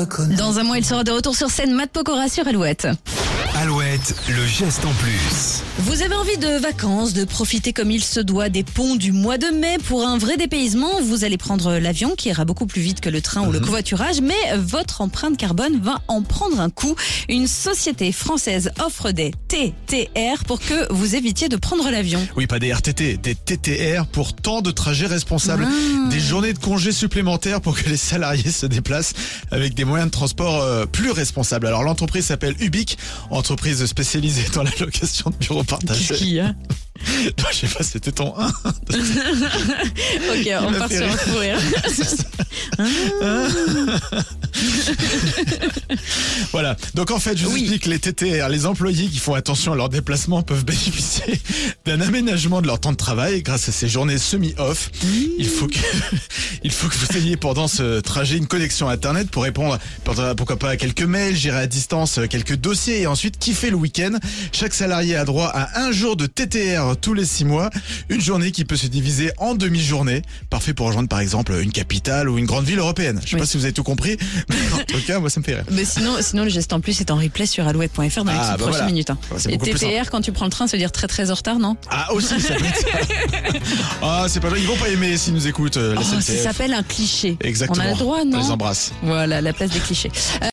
reconnais. Dans un mois, il sera de retour sur scène, Matt Pokora sur Alouette. Alouette, le geste en plus. Vous avez envie de vacances, de profiter comme il se doit des ponts du mois de mai pour un vrai dépaysement Vous allez prendre l'avion qui ira beaucoup plus vite que le train ou le covoiturage, mais votre empreinte carbone va en prendre un coup. Une société française offre des TTR pour que vous évitiez de prendre l'avion. Oui, pas des RTT, des TTR pour temps de trajet responsable. Ah. Des journées de congés supplémentaires pour que les salariés se déplacent avec des moyens de transport euh, plus responsables. Alors l'entreprise s'appelle Ubic, entreprise spécialisée dans la location de bureaux partagés. Qui Non, Je sais pas, c'était ton 1. Ok, on part sur un fou rire. Voilà. Donc en fait, je vous Oui. explique les TTR. Les employés qui font attention à leurs déplacements peuvent bénéficier d'un aménagement de leur temps de travail grâce à ces journées semi-off. Il faut que il faut que vous ayez pendant ce trajet une connexion internet pour répondre pourquoi pas à quelques mails, gérer à distance quelques dossiers et ensuite kiffer le week-end. Chaque salarié a droit à un jour de TTR tous les six mois, une journée qui peut se diviser en demi-journée, parfait pour rejoindre par exemple une capitale ou une grande ville européenne. Je sais Oui. pas si vous avez tout compris, mais en tout cas, moi ça me fait rire. Mais sinon, sinon, le geste en plus est en replay sur alouette.fr dans les Ah, bah prochaines voilà. minutes. hein. Et TTR, quand tu prends le train, veut dire très très en retard, non? Ah aussi ça peut être. Ah c'est pas vrai, ils vont pas aimer s'ils nous écoutent euh, la Oh, Ça s'appelle un cliché. Exactement. On a le droit, On non les embrasse. Voilà, la place des clichés.